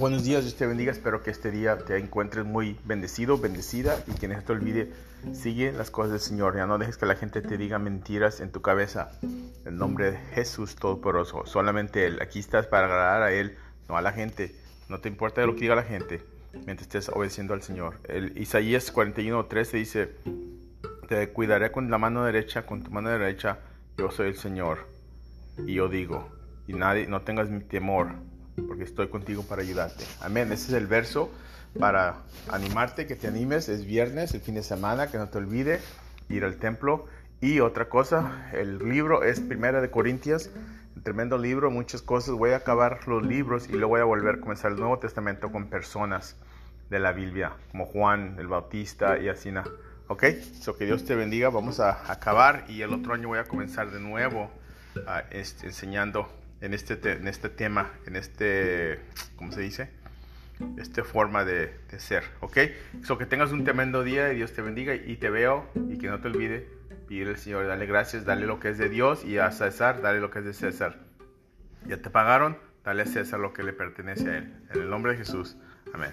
Buenos días, Dios te bendiga. Espero que este día te encuentres muy bendecido, bendecida y que no te olvide, sigue las cosas del Señor. Ya no dejes que la gente te diga mentiras en tu cabeza. En nombre de Jesús Todopoderoso. Solamente Él. Aquí estás para agradar a Él, no a la gente. No te importa lo que diga la gente mientras estés obedeciendo al Señor. El Isaías 41:13 dice: Te cuidaré con la mano derecha, con tu mano derecha. Yo soy el Señor. Y yo digo, y nadie, no tengas temor porque estoy contigo para ayudarte. Amén. Ese es el verso para animarte, que te animes. Es viernes, el fin de semana, que no te olvide ir al templo. Y otra cosa, el libro es Primera de Corintias, un tremendo libro, muchas cosas. Voy a acabar los libros y luego voy a volver a comenzar el Nuevo Testamento con personas de la Biblia, como Juan el Bautista y así. ¿Ok? So que Dios te bendiga. Vamos a acabar y el otro año voy a comenzar de nuevo uh, enseñando en este, en este tema, en este, ¿cómo se dice? Esta forma de, ser, ¿ok? So que tengas un tremendo día y Dios te bendiga y te veo y que no te olvide pedir al Señor, dale gracias, dale lo que es de Dios y a César, dale lo que es de César. Ya te pagaron, dale a César lo que le pertenece a él. En el nombre de Jesús, amén.